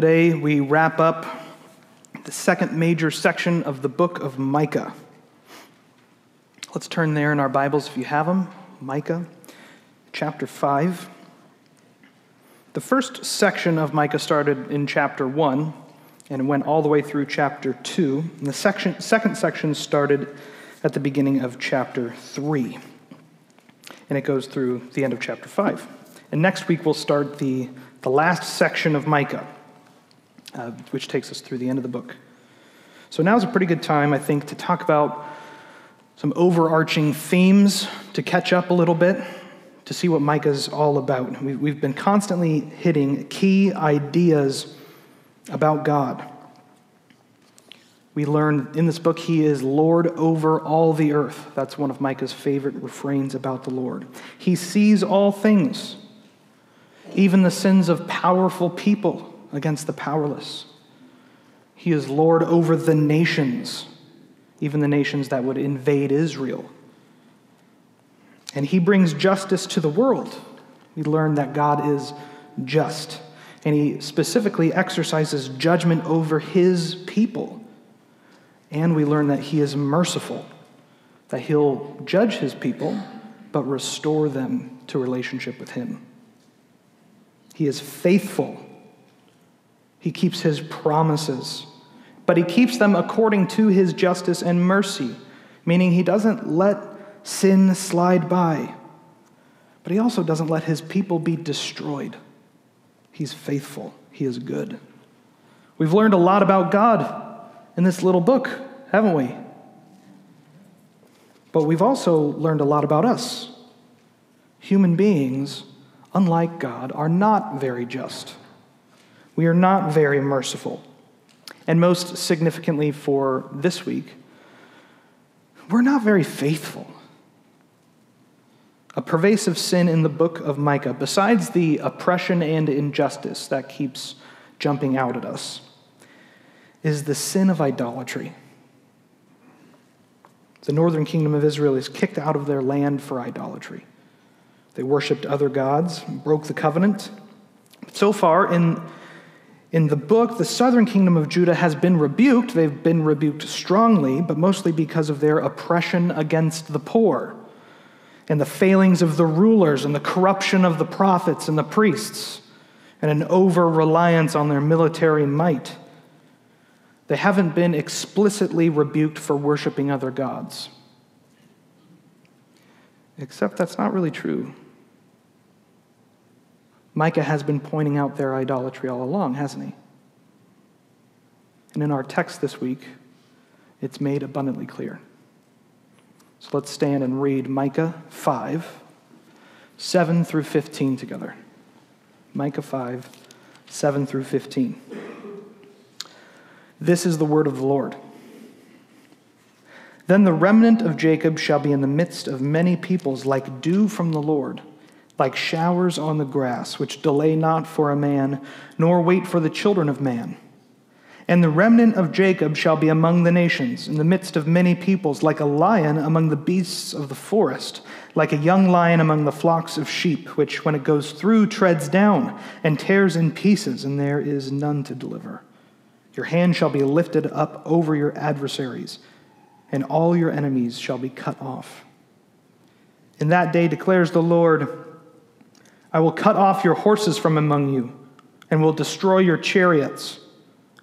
Today, we wrap up the second major section of the book of Micah. Let's turn there in our Bibles if you have them. Micah chapter 5. The first section of Micah started in chapter 1 and went all the way through chapter 2. And the section, second section started at the beginning of chapter 3. And it goes through the end of chapter 5. And next week we'll start the, the last section of Micah, uh, which takes us through the end of the book. So now's a pretty good time, I think, to talk about some overarching themes, to catch up a little bit, to see what Micah's all about. We've been constantly hitting key ideas about God. We learn in this book he is Lord over all the earth. That's one of Micah's favorite refrains about the Lord. He sees all things, even the sins of powerful people against the powerless. He is Lord over the nations, even the nations that would invade Israel. And he brings justice to the world. We learn that God is just, and he specifically exercises judgment over his people. And we learn that he is merciful, that he'll judge his people, but restore them to relationship with him. He is faithful. He keeps his promises, but he keeps them according to his justice and mercy, meaning he doesn't let sin slide by, but he also doesn't let his people be destroyed. He's faithful, he is good. We've learned a lot about God in this little book, haven't we? But we've also learned a lot about us. Human beings, unlike God, are not very just. We are not very merciful. And most significantly for this week, we're not very faithful. A pervasive sin in the book of Micah, besides the oppression and injustice that keeps jumping out at us, is the sin of idolatry. The northern kingdom of Israel is kicked out of their land for idolatry. They worshiped other gods, broke the covenant. So far in, in the book, the southern kingdom of Judah has been rebuked. They've been rebuked strongly, but mostly because of their oppression against the poor and the failings of the rulers and the corruption of the prophets and the priests and an over reliance on their military might. They haven't been explicitly rebuked for worshiping other gods. Except that's not really true. Micah has been pointing out their idolatry all along, hasn't he? And in our text this week, it's made abundantly clear. So let's stand and read Micah 5, 7 through 15 together. Micah 5, 7 through 15. This is the word of the Lord. Then the remnant of Jacob shall be in the midst of many peoples, like dew from the Lord, like showers on the grass, which delay not for a man, nor wait for the children of man. And the remnant of Jacob shall be among the nations, in the midst of many peoples, like a lion among the beasts of the forest, like a young lion among the flocks of sheep, which, when it goes through, treads down and tears in pieces, and there is none to deliver. Your hand shall be lifted up over your adversaries, and all your enemies shall be cut off. In that day declares the Lord, I will cut off your horses from among you, and will destroy your chariots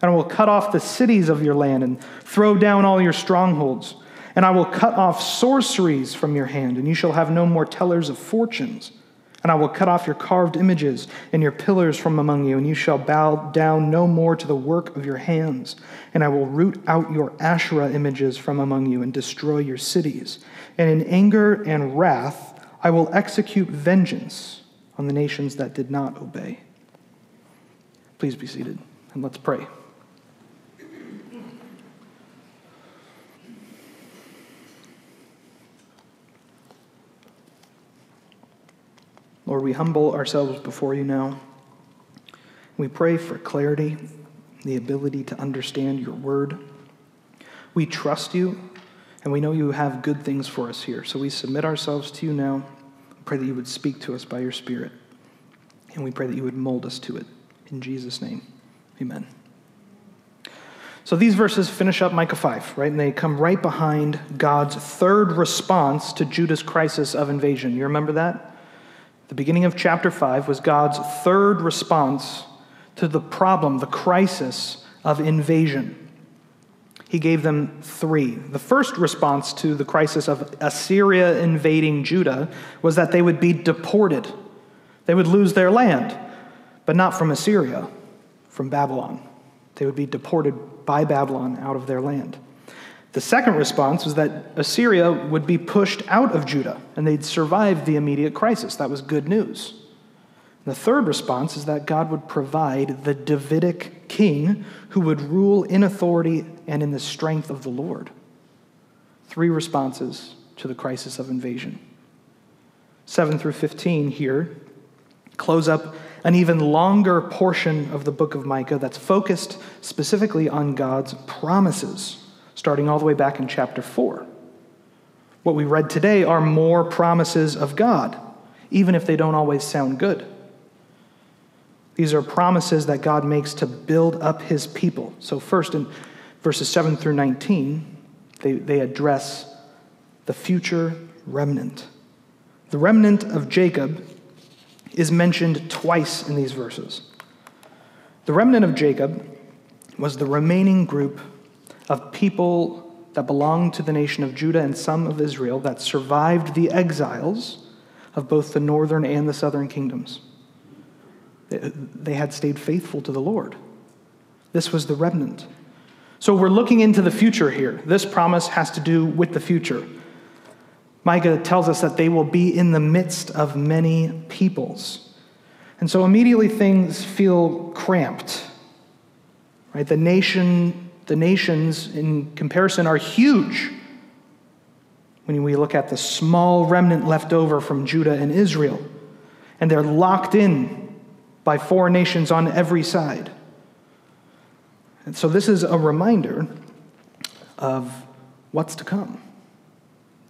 and I will cut off the cities of your land and throw down all your strongholds. And I will cut off sorceries from your hand, and you shall have no more tellers of fortunes. And I will cut off your carved images and your pillars from among you, and you shall bow down no more to the work of your hands. And I will root out your Asherah images from among you and destroy your cities. And in anger and wrath I will execute vengeance on the nations that did not obey. Please be seated, and let's pray. Lord, we humble ourselves before you now. We pray for clarity, the ability to understand your word. We trust you, and we know you have good things for us here. So we submit ourselves to you now. Pray that you would speak to us by your Spirit, and we pray that you would mold us to it. In Jesus' name, Amen. So these verses finish up Micah 5, right? And they come right behind God's third response to Judah's crisis of invasion. You remember that? The beginning of chapter 5 was God's third response to the problem, the crisis of invasion. He gave them three. The first response to the crisis of Assyria invading Judah was that they would be deported. They would lose their land, but not from Assyria, from Babylon. They would be deported by Babylon out of their land. The second response was that Assyria would be pushed out of Judah and they'd survive the immediate crisis. That was good news. And the third response is that God would provide the Davidic king who would rule in authority and in the strength of the Lord. Three responses to the crisis of invasion. 7 through 15 here close up an even longer portion of the book of Micah that's focused specifically on God's promises, starting all the way back in chapter 4. What we read today are more promises of God, even if they don't always sound good. These are promises that God makes to build up his people. So, first, in verses 7 through 19, they, they address the future remnant. The remnant of Jacob is mentioned twice in these verses. The remnant of Jacob was the remaining group of people that belonged to the nation of Judah and some of Israel that survived the exiles of both the northern and the southern kingdoms. They had stayed faithful to the Lord. This was the remnant. So we're looking into the future here. This promise has to do with the future. Micah tells us that they will be in the midst of many peoples. And so immediately things feel cramped. Right? The nation, the nations in comparison are huge. When we look at the small remnant left over from Judah and Israel, and they're locked in by four nations on every side. And so this is a reminder of what's to come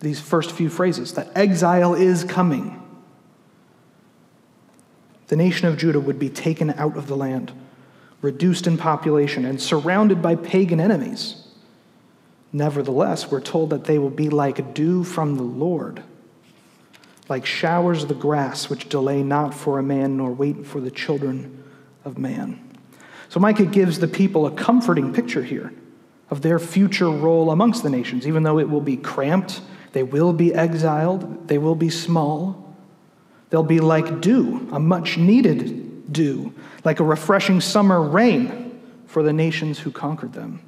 these first few phrases that exile is coming. The nation of Judah would be taken out of the land, reduced in population, and surrounded by pagan enemies. Nevertheless, we're told that they will be like dew from the Lord, like showers of the grass, which delay not for a man nor wait for the children of man. So Micah gives the people a comforting picture here of their future role amongst the nations, even though it will be cramped they will be exiled, they will be small. They'll be like dew, a much needed dew, like a refreshing summer rain for the nations who conquered them.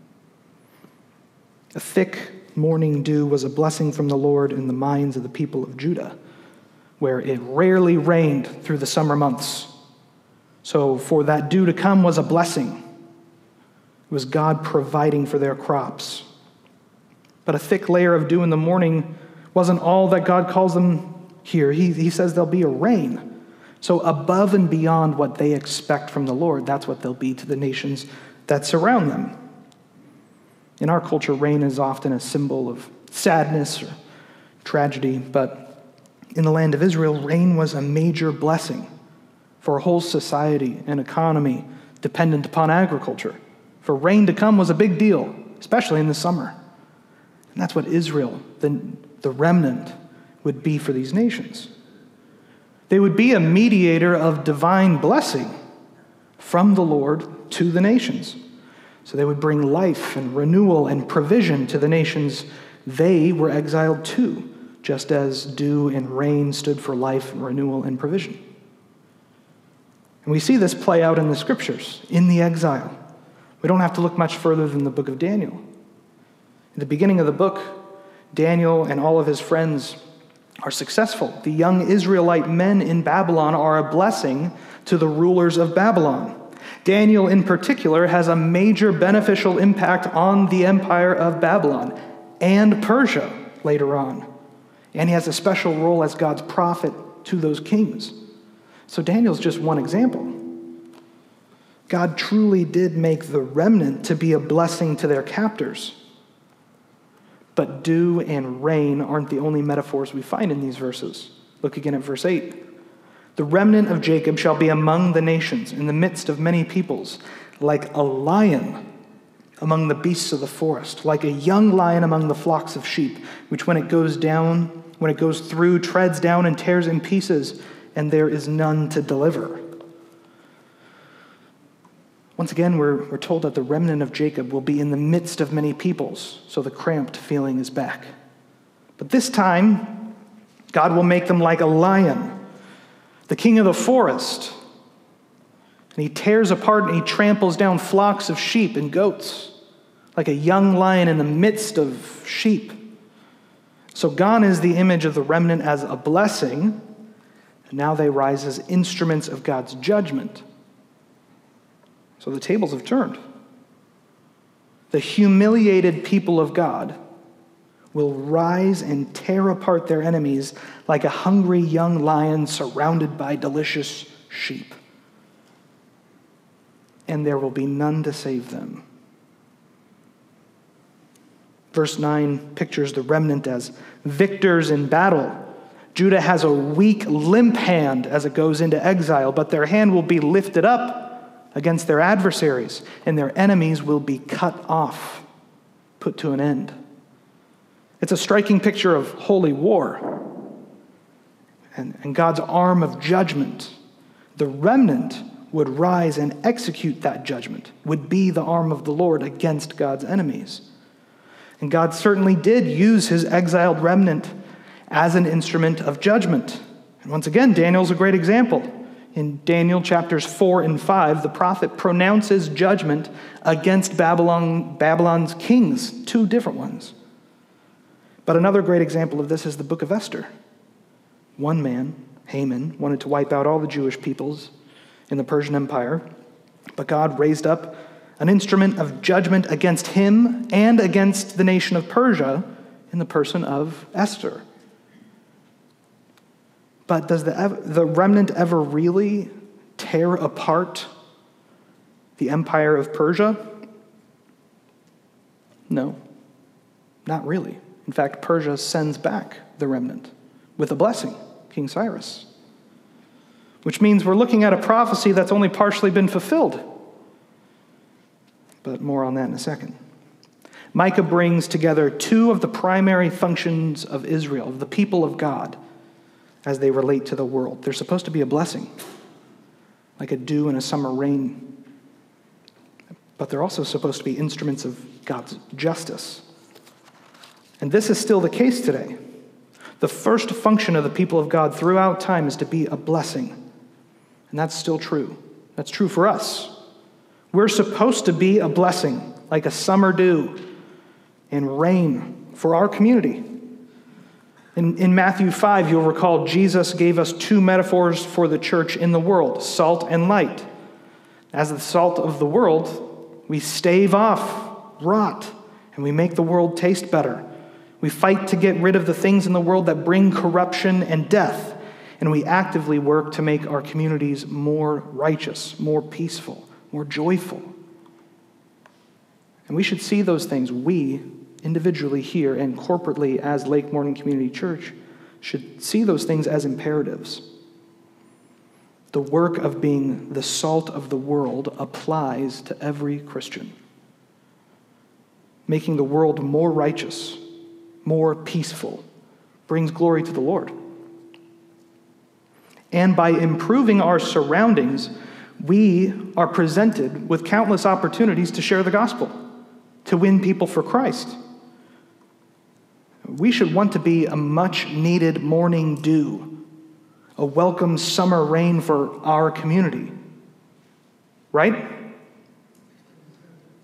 A thick morning dew was a blessing from the Lord in the minds of the people of Judah, where it rarely rained through the summer months. So, for that dew to come was a blessing. It was God providing for their crops. But a thick layer of dew in the morning wasn't all that God calls them here. He, he says there'll be a rain. So, above and beyond what they expect from the Lord, that's what they'll be to the nations that surround them. In our culture, rain is often a symbol of sadness or tragedy, but in the land of Israel, rain was a major blessing for a whole society and economy dependent upon agriculture. For rain to come was a big deal, especially in the summer. And that's what Israel, the, the remnant, would be for these nations. They would be a mediator of divine blessing from the Lord to the nations. So they would bring life and renewal and provision to the nations they were exiled to, just as dew and rain stood for life and renewal and provision. And we see this play out in the scriptures, in the exile. We don't have to look much further than the book of Daniel. In the beginning of the book, Daniel and all of his friends are successful. The young Israelite men in Babylon are a blessing to the rulers of Babylon. Daniel, in particular, has a major beneficial impact on the empire of Babylon and Persia later on. And he has a special role as God's prophet to those kings. So Daniel's just one example. God truly did make the remnant to be a blessing to their captors. But dew and rain aren't the only metaphors we find in these verses. Look again at verse 8. The remnant of Jacob shall be among the nations, in the midst of many peoples, like a lion among the beasts of the forest, like a young lion among the flocks of sheep, which when it goes down, when it goes through, treads down and tears in pieces, and there is none to deliver. Once again, we're, we're told that the remnant of Jacob will be in the midst of many peoples, so the cramped feeling is back. But this time, God will make them like a lion, the king of the forest. And he tears apart and he tramples down flocks of sheep and goats, like a young lion in the midst of sheep. So, gone is the image of the remnant as a blessing, and now they rise as instruments of God's judgment. So the tables have turned. The humiliated people of God will rise and tear apart their enemies like a hungry young lion surrounded by delicious sheep. And there will be none to save them. Verse 9 pictures the remnant as victors in battle. Judah has a weak, limp hand as it goes into exile, but their hand will be lifted up against their adversaries, and their enemies will be cut off, put to an end. It's a striking picture of holy war and, and God's arm of judgment. The remnant would rise and execute that judgment, would be the arm of the Lord against God's enemies. And God certainly did use his exiled remnant as an instrument of judgment. And once again, Daniel's a great example. In Daniel chapters 4 and 5, the prophet pronounces judgment against Babylon, Babylon's kings, two different ones. But another great example of this is the book of Esther. One man, Haman, wanted to wipe out all the Jewish peoples in the Persian Empire, but God raised up an instrument of judgment against him and against the nation of Persia in the person of Esther. But does the, the remnant ever really tear apart the empire of Persia? No, not really. In fact, Persia sends back the remnant with a blessing, King Cyrus. Which means we're looking at a prophecy that's only partially been fulfilled. But more on that in a second. Micah brings together two of the primary functions of Israel, of the people of God as they relate to the world. They're supposed to be a blessing, like a dew and a summer rain. But they're also supposed to be instruments of God's justice. And this is still the case today. The first function of the people of God throughout time is to be a blessing. And that's still true. That's true for us. We're supposed to be a blessing, like a summer dew and rain for our community. In, in Matthew 5, you'll recall Jesus gave us two metaphors for the church in the world salt and light. As the salt of the world, we stave off rot and we make the world taste better. We fight to get rid of the things in the world that bring corruption and death, and we actively work to make our communities more righteous, more peaceful, more joyful. And we should see those things, we individually here and corporately as Lake Morning Community Church, should see those things as imperatives. The work of being the salt of the world applies to every Christian. Making the world more righteous, more peaceful, brings glory to the Lord. And by improving our surroundings, we are presented with countless opportunities to share the gospel, to win people for Christ. We should want to be a much needed morning dew, a welcome summer rain for our community. Right?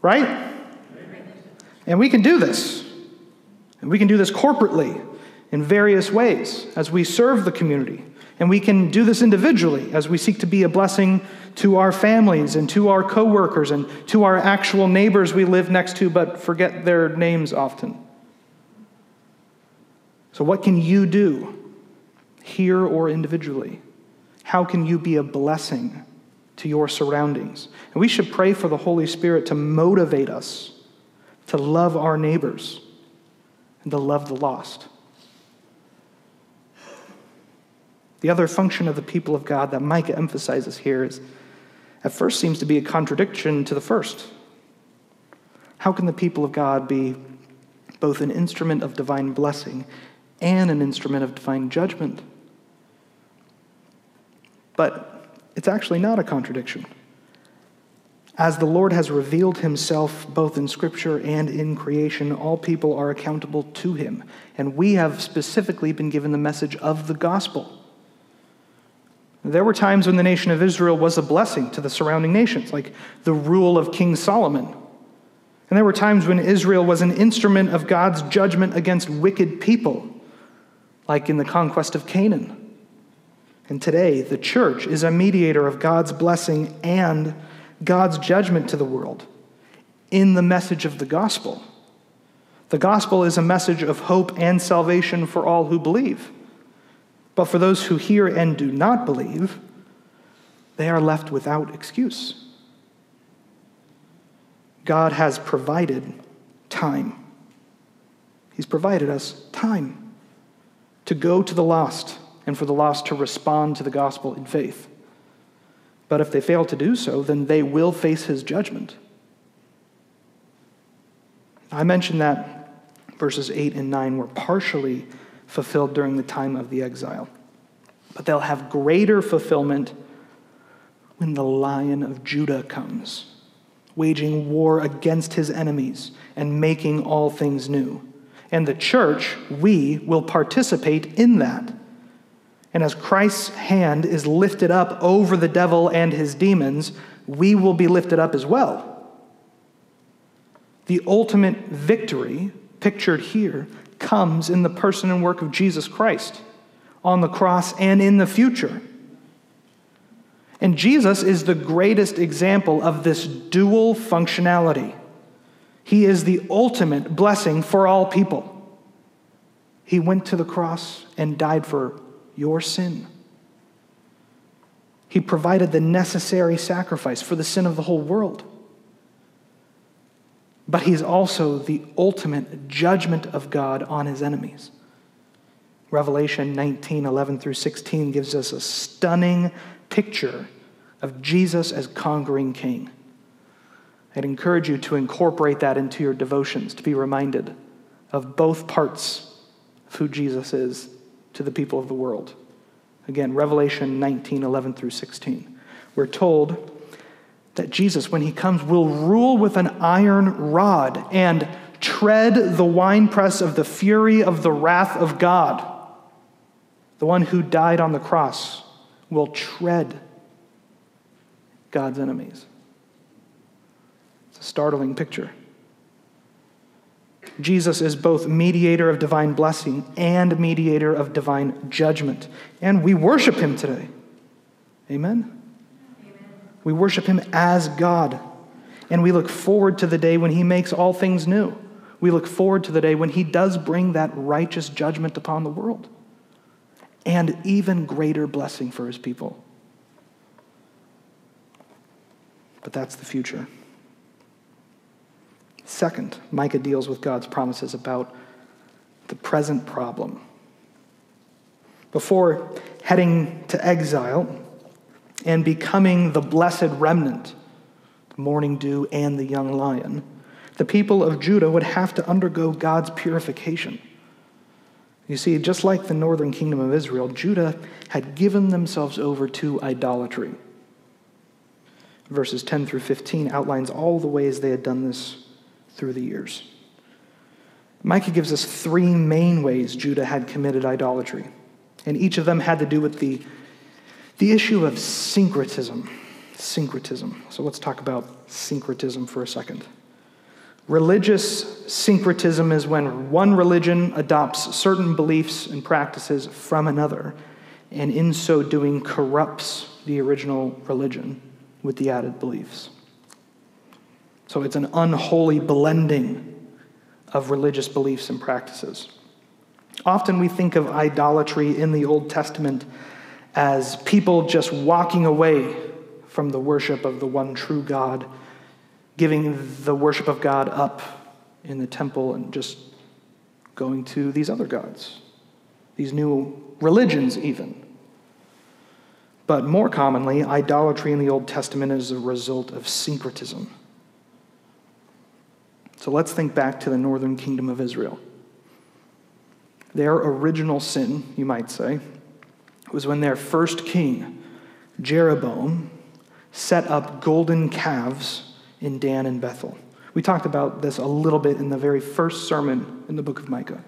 Right? And we can do this. And we can do this corporately in various ways as we serve the community. And we can do this individually as we seek to be a blessing to our families and to our coworkers and to our actual neighbors we live next to but forget their names often. So, what can you do here or individually? How can you be a blessing to your surroundings? And we should pray for the Holy Spirit to motivate us to love our neighbors and to love the lost. The other function of the people of God that Micah emphasizes here is at first seems to be a contradiction to the first. How can the people of God be both an instrument of divine blessing and an instrument of divine judgment? But it's actually not a contradiction. As the Lord has revealed himself both in Scripture and in creation, all people are accountable to him. And we have specifically been given the message of the gospel. There were times when the nation of Israel was a blessing to the surrounding nations, like the rule of King Solomon. And there were times when Israel was an instrument of God's judgment against wicked people, like in the conquest of Canaan. And today, the church is a mediator of God's blessing and God's judgment to the world in the message of the gospel. The gospel is a message of hope and salvation for all who believe. But for those who hear and do not believe, they are left without excuse. God has provided time. He's provided us time to go to the lost and for the lost to respond to the gospel in faith. But if they fail to do so, then they will face his judgment. I mentioned that verses 8 and 9 were partially fulfilled during the time of the exile, but they'll have greater fulfillment when the lion of Judah comes, waging war against his enemies and making all things new. And the church, we, will participate in that. And as Christ's hand is lifted up over the devil and his demons, we will be lifted up as well. The ultimate victory, pictured here, comes in the person and work of Jesus Christ on the cross and in the future. And Jesus is the greatest example of this dual functionality. He is the ultimate blessing for all people. He went to the cross and died for your sin. He provided the necessary sacrifice for the sin of the whole world. But he's also the ultimate judgment of God on his enemies. Revelation 19 11 through 16 gives us a stunning picture of Jesus as conquering king. I'd encourage you to incorporate that into your devotions, to be reminded of both parts of who Jesus is to the people of the world. Again, Revelation 19 11 through 16. We're told that Jesus, when he comes, will rule with an iron rod and tread the winepress of the fury of the wrath of God. The one who died on the cross will tread God's enemies. It's a startling picture. Jesus is both mediator of divine blessing and mediator of divine judgment. And we worship him today. Amen? We worship him as God. And we look forward to the day when he makes all things new. We look forward to the day when he does bring that righteous judgment upon the world and even greater blessing for his people. But that's the future. Second, Micah deals with God's promises about the present problem. Before heading to exile and becoming the blessed remnant, the morning dew and the young lion, the people of Judah would have to undergo God's purification. You see, just like the northern kingdom of Israel, Judah had given themselves over to idolatry. Verses 10 through 15 outlines all the ways they had done this through the years. Micah gives us three main ways Judah had committed idolatry, and each of them had to do with the, the issue of syncretism. Syncretism. So let's talk about syncretism for a second. Religious syncretism is when one religion adopts certain beliefs and practices from another, and in so doing corrupts the original religion with the added beliefs. So it's an unholy blending of religious beliefs and practices. Often we think of idolatry in the Old Testament as people just walking away from the worship of the one true God, giving the worship of God up in the temple and just going to these other gods, these new religions, even. But more commonly, idolatry in the Old Testament is a result of syncretism. So let's think back to the northern kingdom of Israel. Their original sin, you might say, was when their first king, Jeroboam, set up golden calves in Dan and Bethel. We talked about this a little bit in the very first sermon in the book of Micah.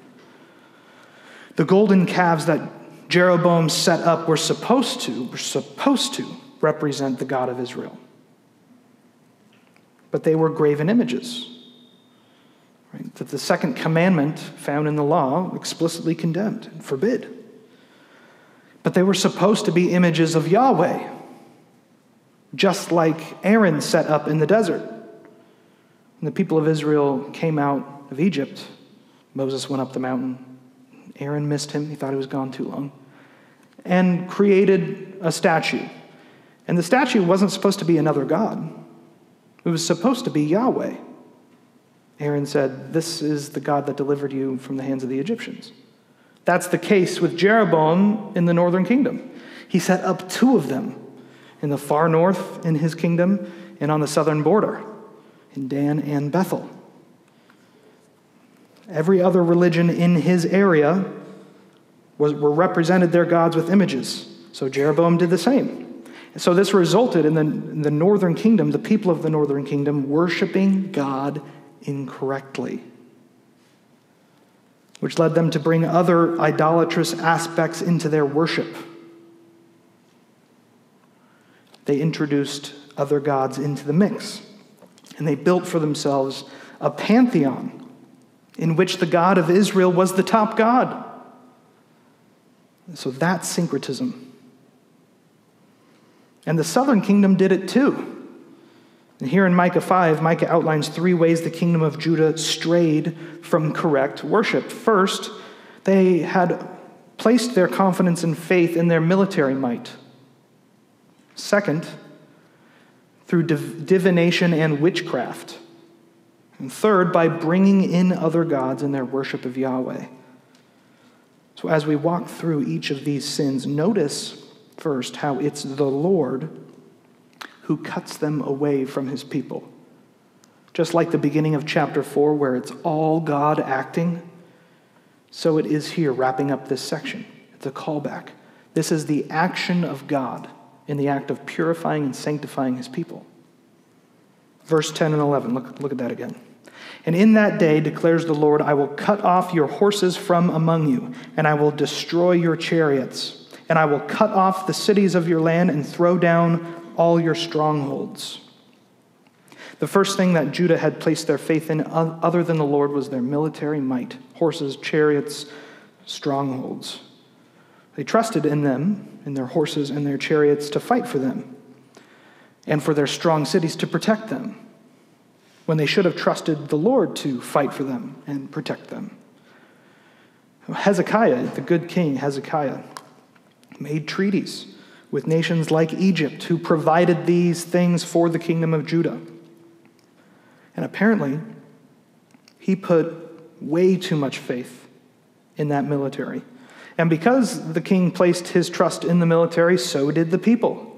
The golden calves that Jeroboam set up were supposed to, were supposed to represent the God of Israel. But they were graven images. Right? That the second commandment found in the law explicitly condemned and forbid. But they were supposed to be images of Yahweh, just like Aaron set up in the desert. When the people of Israel came out of Egypt, Moses went up the mountain. Aaron missed him, he thought he was gone too long, and created a statue. And the statue wasn't supposed to be another God, it was supposed to be Yahweh. Aaron said, This is the God that delivered you from the hands of the Egyptians. That's the case with Jeroboam in the northern kingdom. He set up two of them in the far north in his kingdom and on the southern border in Dan and Bethel. Every other religion in his area was, were represented their gods with images. So Jeroboam did the same. So this resulted in the, in the northern kingdom, the people of the northern kingdom, worshiping God incorrectly, which led them to bring other idolatrous aspects into their worship. They introduced other gods into the mix, and they built for themselves a pantheon in which the God of Israel was the top God. So that's syncretism. And the southern kingdom did it too. And here in Micah 5, Micah outlines three ways the kingdom of Judah strayed from correct worship. First, they had placed their confidence and faith in their military might. Second, through div- divination and witchcraft. And third, by bringing in other gods in their worship of Yahweh. So, as we walk through each of these sins, notice first how it's the Lord who cuts them away from his people. Just like the beginning of chapter 4, where it's all God acting, so it is here, wrapping up this section. It's a callback. This is the action of God in the act of purifying and sanctifying his people. Verse 10 and 11, look, look at that again. And in that day, declares the Lord, I will cut off your horses from among you, and I will destroy your chariots, and I will cut off the cities of your land and throw down all your strongholds. The first thing that Judah had placed their faith in, other than the Lord, was their military might horses, chariots, strongholds. They trusted in them, in their horses and their chariots, to fight for them, and for their strong cities to protect them, when they should have trusted the Lord to fight for them and protect them. Hezekiah, the good king Hezekiah, made treaties with nations like Egypt, who provided these things for the kingdom of Judah. And apparently, he put way too much faith in that military. And because the king placed his trust in the military, so did the people.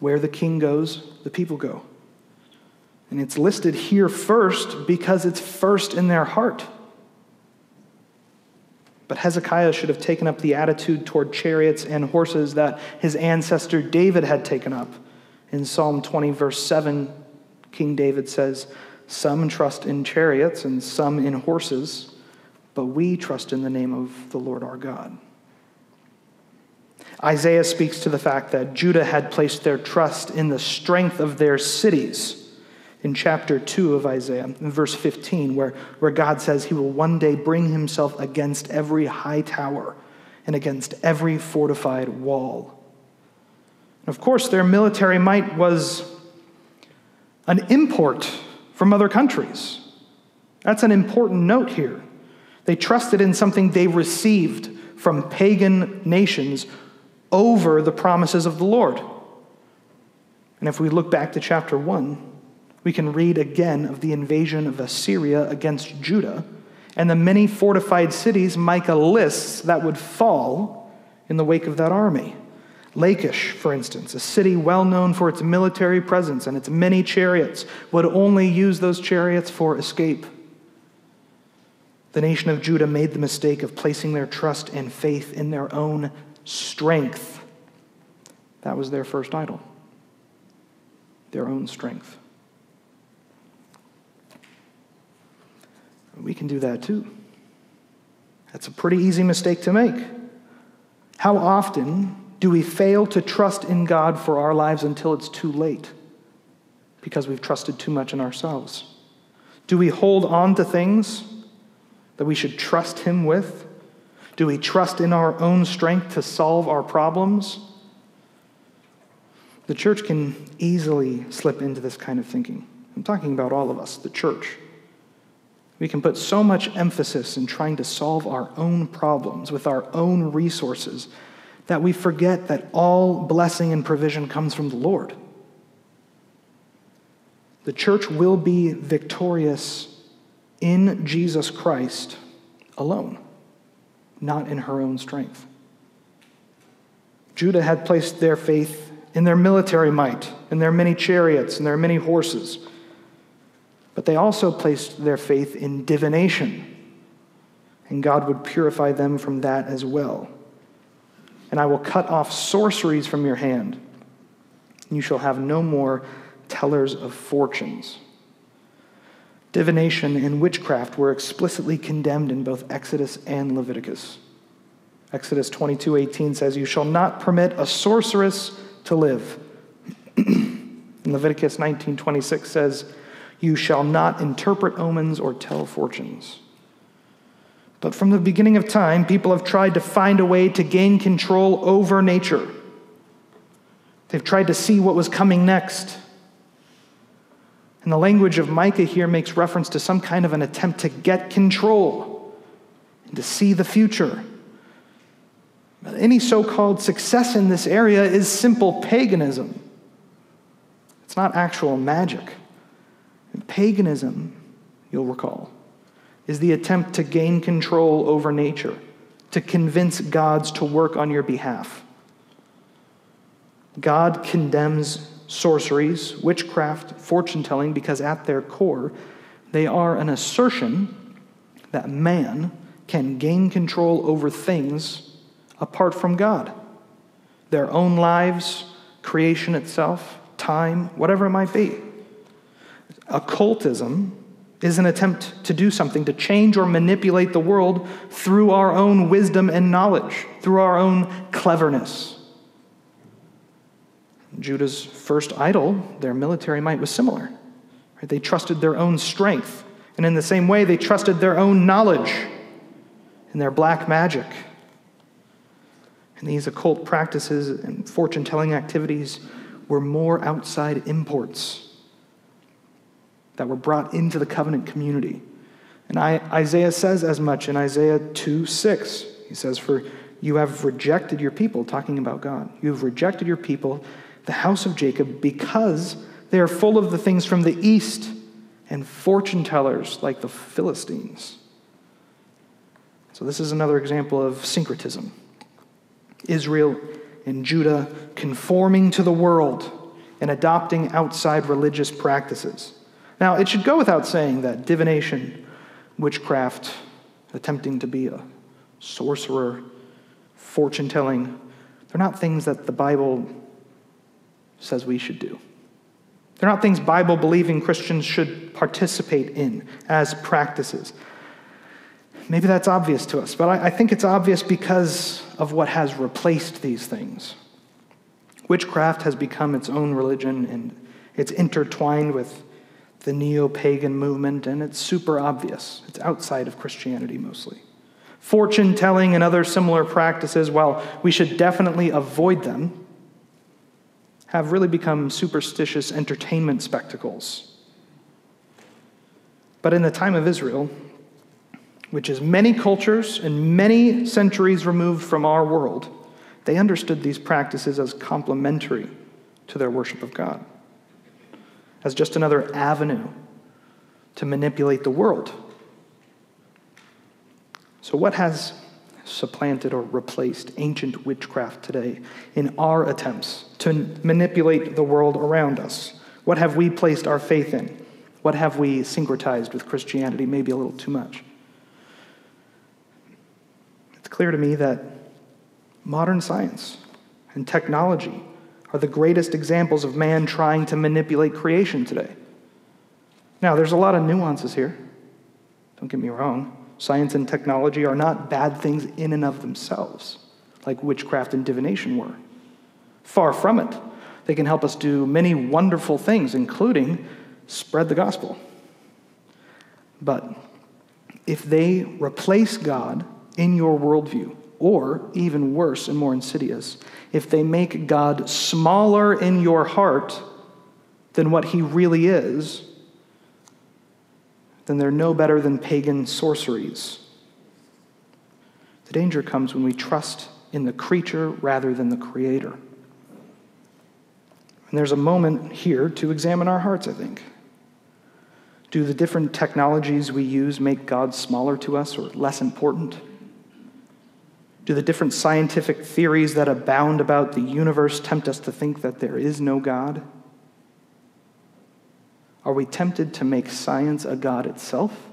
Where the king goes, the people go. And it's listed here first because it's first in their heart. But Hezekiah should have taken up the attitude toward chariots and horses that his ancestor David had taken up. In Psalm 20, verse 7, King David says, Some trust in chariots and some in horses, but we trust in the name of the Lord our God. Isaiah speaks to the fact that Judah had placed their trust in the strength of their cities in chapter 2 of Isaiah, in verse 15, where, where God says he will one day bring himself against every high tower and against every fortified wall. And of course, their military might was an import from other countries. That's an important note here. They trusted in something they received from pagan nations over the promises of the Lord. And if we look back to chapter 1, we can read again of the invasion of Assyria against Judah and the many fortified cities Micah lists that would fall in the wake of that army. Lachish, for instance, a city well known for its military presence and its many chariots, would only use those chariots for escape. The nation of Judah made the mistake of placing their trust and faith in their own strength. That was their first idol, their own strength. We can do that too. That's a pretty easy mistake to make. How often do we fail to trust in God for our lives until it's too late because we've trusted too much in ourselves? Do we hold on to things that we should trust Him with? Do we trust in our own strength to solve our problems? The church can easily slip into this kind of thinking. I'm talking about all of us, the church. We can put so much emphasis in trying to solve our own problems with our own resources that we forget that all blessing and provision comes from the Lord. The church will be victorious in Jesus Christ alone, not in her own strength. Judah had placed their faith in their military might, in their many chariots, and their many horses. But they also placed their faith in divination, and God would purify them from that as well. And I will cut off sorceries from your hand. You shall have no more tellers of fortunes. Divination and witchcraft were explicitly condemned in both Exodus and Leviticus. Exodus 22:18 says, "You shall not permit a sorceress to live." Leviticus 19:26 says, "You shall not interpret omens or tell fortunes." But from the beginning of time, people have tried to find a way to gain control over nature. They've tried to see what was coming next. And the language of Micah here makes reference to some kind of an attempt to get control and to see the future. Any so called success in this area is simple paganism, it's not actual magic. Paganism, you'll recall, is the attempt to gain control over nature, to convince gods to work on your behalf. God condemns sorceries, witchcraft, fortune telling, because at their core, they are an assertion that man can gain control over things apart from God. Their own lives, creation itself, time, whatever it might be. Occultism is an attempt to do something, to change or manipulate the world through our own wisdom and knowledge, through our own cleverness. Judah's first idol, their military might, was similar. They trusted their own strength. And in the same way, they trusted their own knowledge and their black magic. And these occult practices and fortune telling activities were more outside imports that were brought into the covenant community. And I, Isaiah says as much in Isaiah 2 6. He says, For you have rejected your people, talking about God. You have rejected your people the house of Jacob because they are full of the things from the east and fortune tellers like the Philistines. So, this is another example of syncretism. Israel and Judah conforming to the world and adopting outside religious practices. Now, it should go without saying that divination, witchcraft, attempting to be a sorcerer, fortune telling, they're not things that the Bible says we should do. They're not things Bible believing Christians should participate in as practices. Maybe that's obvious to us, but I, I, think it's obvious because of what has replaced these things. Witchcraft has become its own religion and it's intertwined with the neo pagan movement, and it's super obvious. It's outside of Christianity mostly. Fortune telling and other similar practices, while we should definitely avoid them, have really become superstitious entertainment spectacles. But in the time of Israel, which is many cultures and many centuries removed from our world, they understood these practices as complementary to their worship of God, as just another avenue to manipulate the world. So, what has supplanted or replaced ancient witchcraft today in our attempts to manipulate the world around us? What have we placed our faith in? What have we syncretized with Christianity? Maybe a little too much. It's clear to me that modern science and technology are the greatest examples of man trying to manipulate creation today. Now, there's a lot of nuances here. Don't get me wrong. Science and technology are not bad things in and of themselves, like witchcraft and divination were. Far from it. They can help us do many wonderful things, including spread the gospel. But if they replace God in your worldview, or even worse and more insidious, if they make God smaller in your heart than what he really is, then they're no better than pagan sorceries. The danger comes when we trust in the creature rather than the creator. And there's a moment here to examine our hearts, I think. Do the different technologies we use make God smaller to us or less important? Do the different scientific theories that abound about the universe tempt us to think that there is no God? Are we tempted to make science a God itself?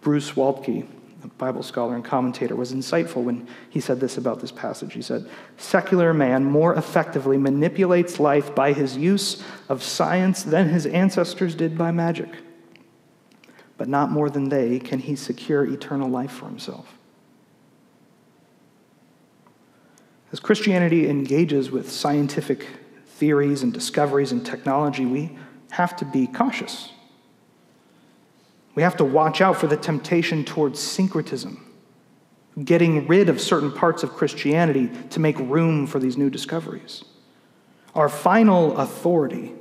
Bruce Waltke, a Bible scholar and commentator, was insightful when he said this about this passage. He said, Secular man more effectively manipulates life by his use of science than his ancestors did by magic. But not more than they can he secure eternal life for himself. As Christianity engages with scientific theories and discoveries and technology, we have to be cautious. We have to watch out for the temptation towards syncretism, getting rid of certain parts of Christianity to make room for these new discoveries. Our final authority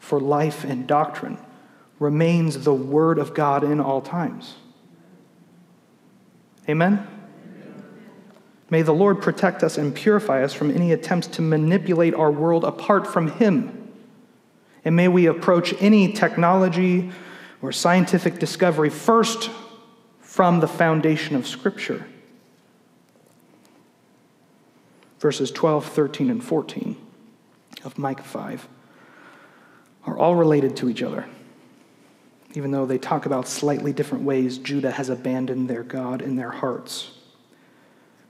for life and doctrine remains the Word of God in all times. Amen? May the Lord protect us and purify us from any attempts to manipulate our world apart from Him. And may we approach any technology or scientific discovery first from the foundation of Scripture. Verses 12, 13, and 14 of Micah 5 are all related to each other. Even though they talk about slightly different ways Judah has abandoned their God in their hearts.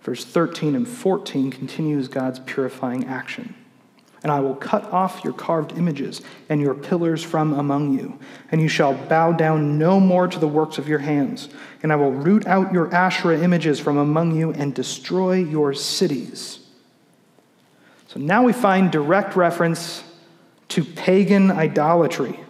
Verse 13 and 14 continues God's purifying action. And I will cut off your carved images and your pillars from among you, and you shall bow down no more to the works of your hands. And I will root out your Asherah images from among you and destroy your cities. So now we find direct reference to pagan idolatry.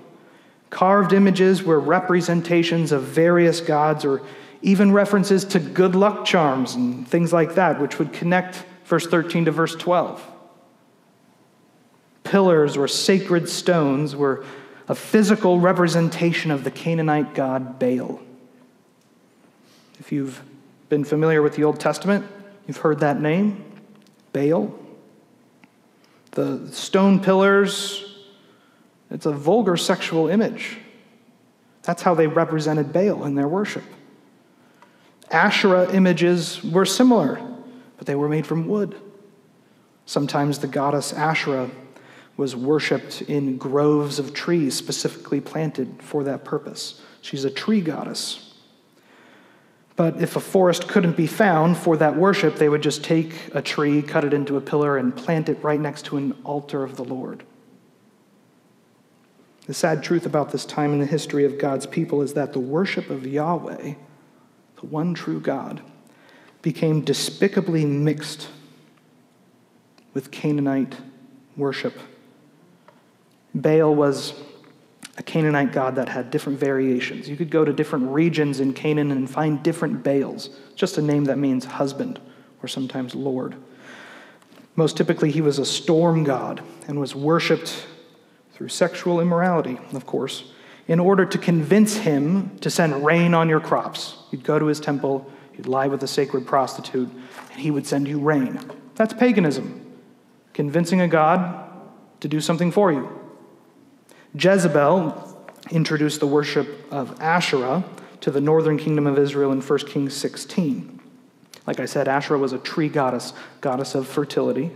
Carved images were representations of various gods or even references to good luck charms and things like that, which would connect verse 13 to verse 12. Pillars or sacred stones were a physical representation of the Canaanite god Baal. If you've been familiar with the Old Testament, you've heard that name, Baal. The stone pillars, it's a vulgar sexual image. That's how they represented Baal in their worship. Asherah images were similar, but they were made from wood. Sometimes the goddess Asherah was worshipped in groves of trees specifically planted for that purpose. She's a tree goddess. But if a forest couldn't be found for that worship, they would just take a tree, cut it into a pillar, and plant it right next to an altar of the Lord. The sad truth about this time in the history of God's people is that the worship of Yahweh the one true God, became despicably mixed with Canaanite worship. Baal was a Canaanite god that had different variations. You could go to different regions in Canaan and find different Baals, just a name that means husband or sometimes Lord. Most typically, he was a storm god and was worshiped through sexual immorality, of course, in order to convince him to send rain on your crops. You'd go to his temple, you'd lie with a sacred prostitute, and he would send you rain. That's paganism, convincing a god to do something for you. Jezebel introduced the worship of Asherah to the northern kingdom of Israel in 1 Kings 16. Like I said, Asherah was a tree goddess, goddess of fertility.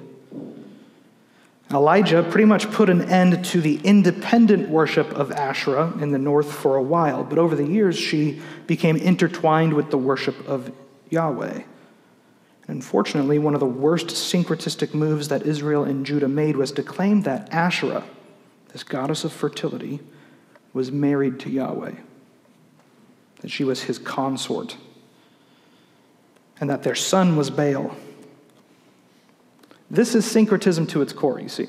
Elijah pretty much put an end to the independent worship of Asherah in the north for a while, but over the years she became intertwined with the worship of Yahweh. Unfortunately, one of the worst syncretistic moves that Israel and Judah made was to claim that Asherah, this goddess of fertility, was married to Yahweh, that she was his consort, and that their son was Baal. This is syncretism to its core, you see.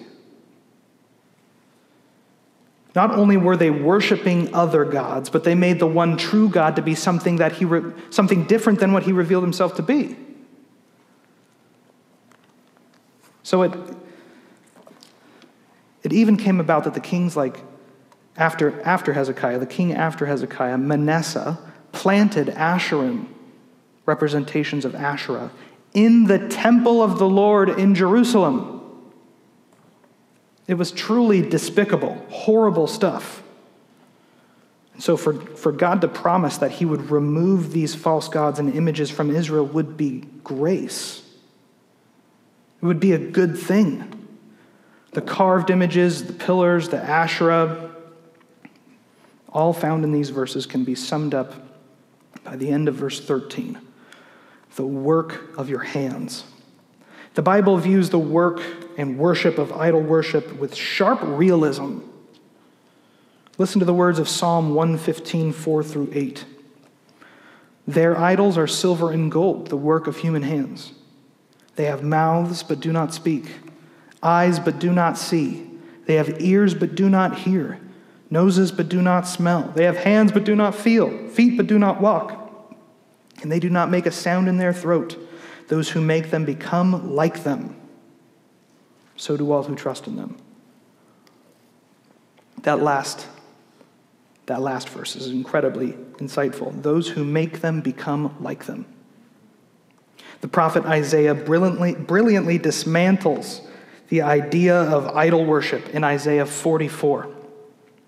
Not only were they worshiping other gods, but they made the one true God to be something that he re- something different than what he revealed himself to be. So it it even came about that the kings like after after Hezekiah, the king after Hezekiah, Manasseh, planted Asherim, representations of Asherah, in the temple of the Lord in Jerusalem. It was truly despicable, horrible stuff. And so, for, for God to promise that He would remove these false gods and images from Israel would be grace. It would be a good thing. The carved images, the pillars, the Asherah, all found in these verses can be summed up by the end of verse 13 the work of your hands. The Bible views the work and worship of idol worship with sharp realism. Listen to the words of Psalm 115, 4 through 8. Their idols are silver and gold, the work of human hands. They have mouths, but do not speak, eyes, but do not see. They have ears, but do not hear, noses, but do not smell. They have hands, but do not feel, feet, but do not walk and they do not make a sound in their throat. Those who make them become like them. So do all who trust in them. That last, that last verse is incredibly insightful. Those who make them become like them. The prophet Isaiah brilliantly, brilliantly dismantles the idea of idol worship in Isaiah 44.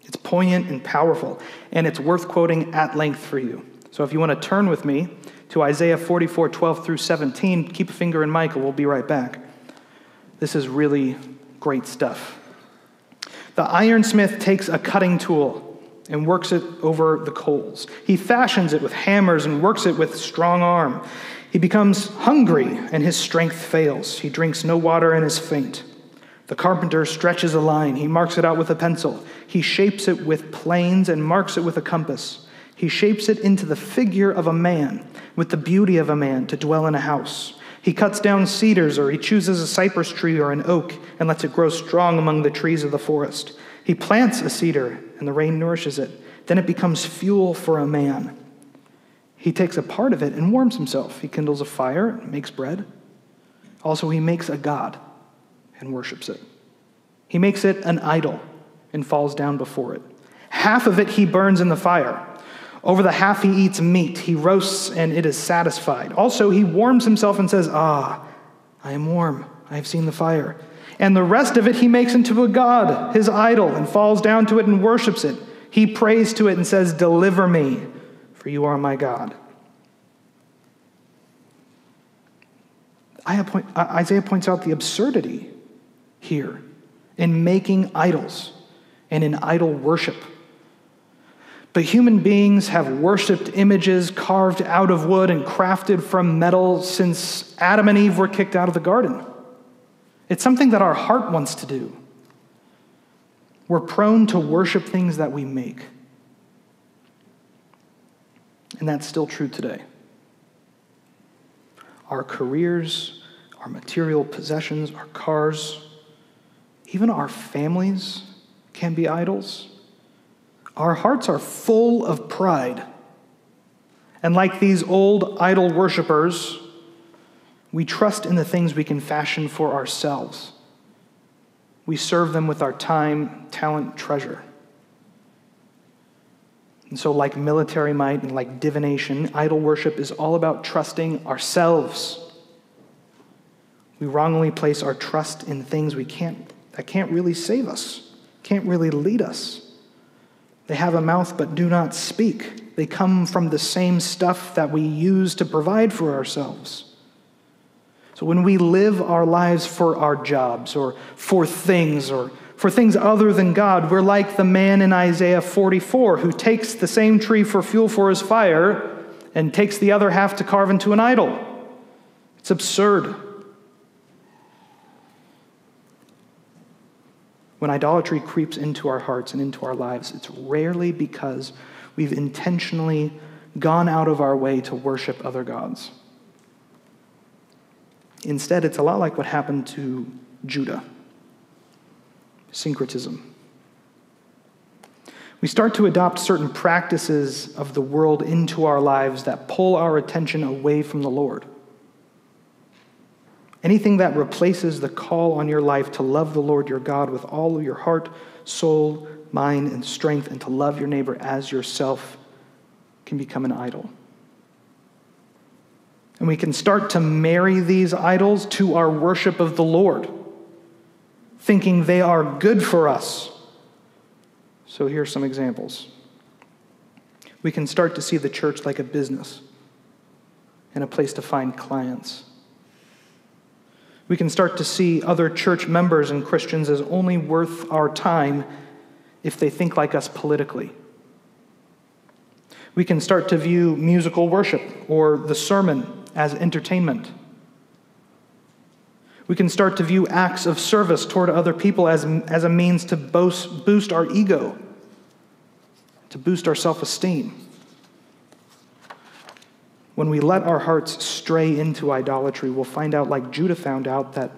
It's poignant and powerful, and it's worth quoting at length for you. So if you want to turn with me to Isaiah 44 12 through 17, keep a finger in Micah. We'll be right back. This is really great stuff. The ironsmith takes a cutting tool and works it over the coals. He fashions it with hammers and works it with strong arm. He becomes hungry and his strength fails. He drinks no water and is faint. The carpenter stretches a line. He marks it out with a pencil. He shapes it with planes and marks it with a compass. He shapes it into the figure of a man, with the beauty of a man, to dwell in a house. He cuts down cedars, or he chooses a cypress tree or an oak, and lets it grow strong among the trees of the forest. He plants a cedar, and the rain nourishes it. Then it becomes fuel for a man. He takes a part of it and warms himself. He kindles a fire and makes bread. Also, he makes a god and worships it. He makes it an idol and falls down before it. Half of it he burns in the fire over the half he eats meat, he roasts and it is satisfied. Also, he warms himself and says, Ah, I am warm. I have seen the fire. And the rest of it he makes into a god, his idol, and falls down to it and worships it. He prays to it and says, Deliver me, for you are my God. Isaiah points out the absurdity here in making idols and in idol worship. But human beings have worshiped images carved out of wood and crafted from metal since Adam and Eve were kicked out of the garden. It's something that our heart wants to do. We're prone to worship things that we make. And that's still true today. Our careers, our material possessions, our cars, even our families can be idols. Our hearts are full of pride. And like these old idol worshippers, we trust in the things we can fashion for ourselves. We serve them with our time, talent, treasure. And so, like military might and like divination, idol worship is all about trusting ourselves. We wrongly place our trust in things we can't, that can't really save us, can't really lead us. They have a mouth but do not speak. They come from the same stuff that we use to provide for ourselves. So when we live our lives for our jobs or for things or for things other than God, we're like the man in Isaiah 44 who takes the same tree for fuel for his fire and takes the other half to carve into an idol. It's absurd. When idolatry creeps into our hearts and into our lives, it's rarely because we've intentionally gone out of our way to worship other gods. Instead, it's a lot like what happened to Judah syncretism. We start to adopt certain practices of the world into our lives that pull our attention away from the Lord. Anything that replaces the call on your life to love the Lord your God with all of your heart, soul, mind, and strength, and to love your neighbor as yourself can become an idol. And we can start to marry these idols to our worship of the Lord, thinking they are good for us. So here are some examples. We can start to see the church like a business and a place to find clients. We can start to see other church members and Christians as only worth our time if they think like us politically. We can start to view musical worship or the sermon as entertainment. We can start to view acts of service toward other people as, as a means to boast, boost our ego, to boost our self esteem. When we let our hearts stray into idolatry, we'll find out, like Judah found out, that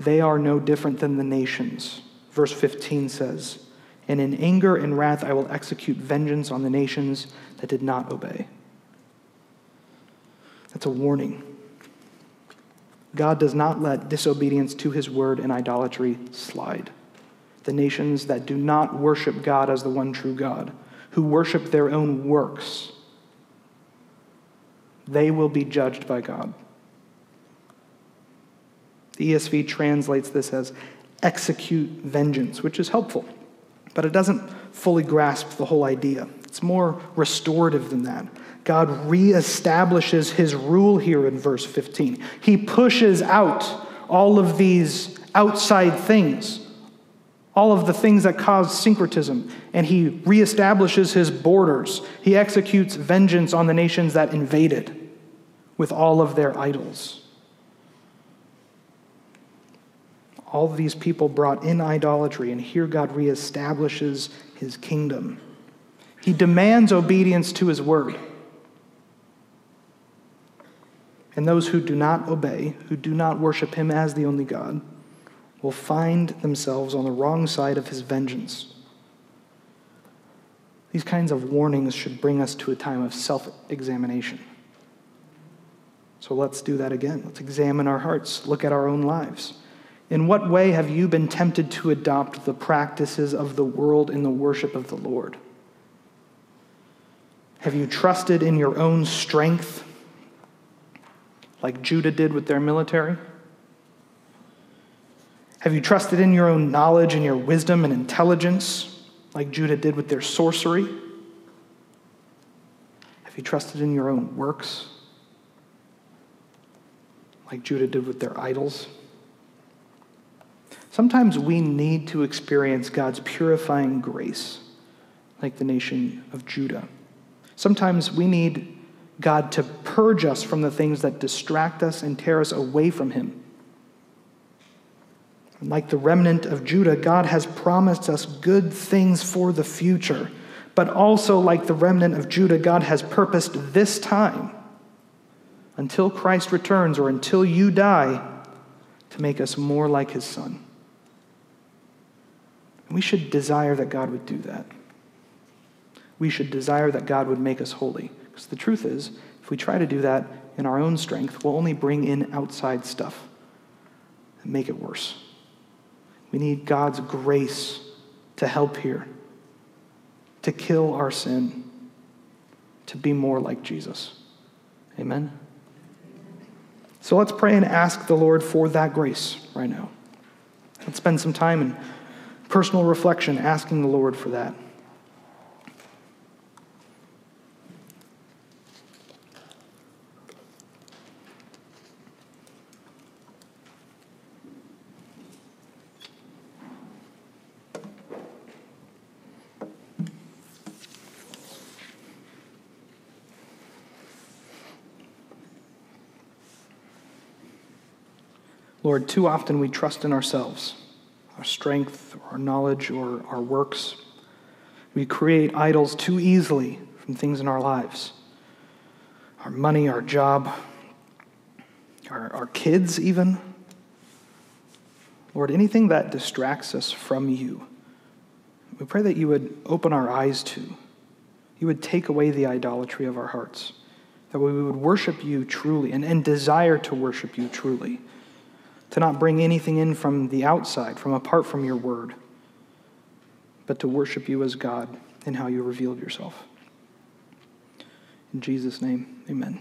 they are no different than the nations. Verse 15 says, And in anger and wrath I will execute vengeance on the nations that did not obey. That's a warning. God does not let disobedience to his word and idolatry slide. The nations that do not worship God as the one true God, who worship their own works, they will be judged by God. The ESV translates this as execute vengeance, which is helpful, but it doesn't fully grasp the whole idea. It's more restorative than that. God reestablishes his rule here in verse 15. He pushes out all of these outside things, all of the things that cause syncretism, and he reestablishes his borders. He executes vengeance on the nations that invaded with all of their idols. All of these people brought in idolatry, and here God reestablishes his kingdom. He demands obedience to his word. And those who do not obey, who do not worship him as the only God, will find themselves on the wrong side of his vengeance. These kinds of warnings should bring us to a time of self examination. So let's do that again. Let's examine our hearts, look at our own lives. In what way have you been tempted to adopt the practices of the world in the worship of the Lord? Have you trusted in your own strength, like Judah did with their military? Have you trusted in your own knowledge and your wisdom and intelligence, like Judah did with their sorcery? Have you trusted in your own works, like Judah did with their idols? Sometimes we need to experience God's purifying grace, like the nation of Judah. Sometimes we need God to purge us from the things that distract us and tear us away from Him. Like the remnant of Judah, God has promised us good things for the future. But also, like the remnant of Judah, God has purposed this time, until Christ returns or until you die, to make us more like His Son. And we should desire that God would do that. We should desire that God would make us holy. Because the truth is, if we try to do that in our own strength, we'll only bring in outside stuff and make it worse. We need God's grace to help here, to kill our sin, to be more like Jesus. Amen? So let's pray and ask the Lord for that grace right now. Let's spend some time in personal reflection asking the Lord for that. Lord, too often we trust in ourselves, our strength, our knowledge, or our works. We create idols too easily from things in our lives our money, our job, our, our kids, even. Lord, anything that distracts us from you, we pray that you would open our eyes to. You would take away the idolatry of our hearts, that we would worship you truly and, and desire to worship you truly, to not bring anything in from the outside, from apart from your word, but to worship you as God in how you revealed yourself. In Jesus' name, amen.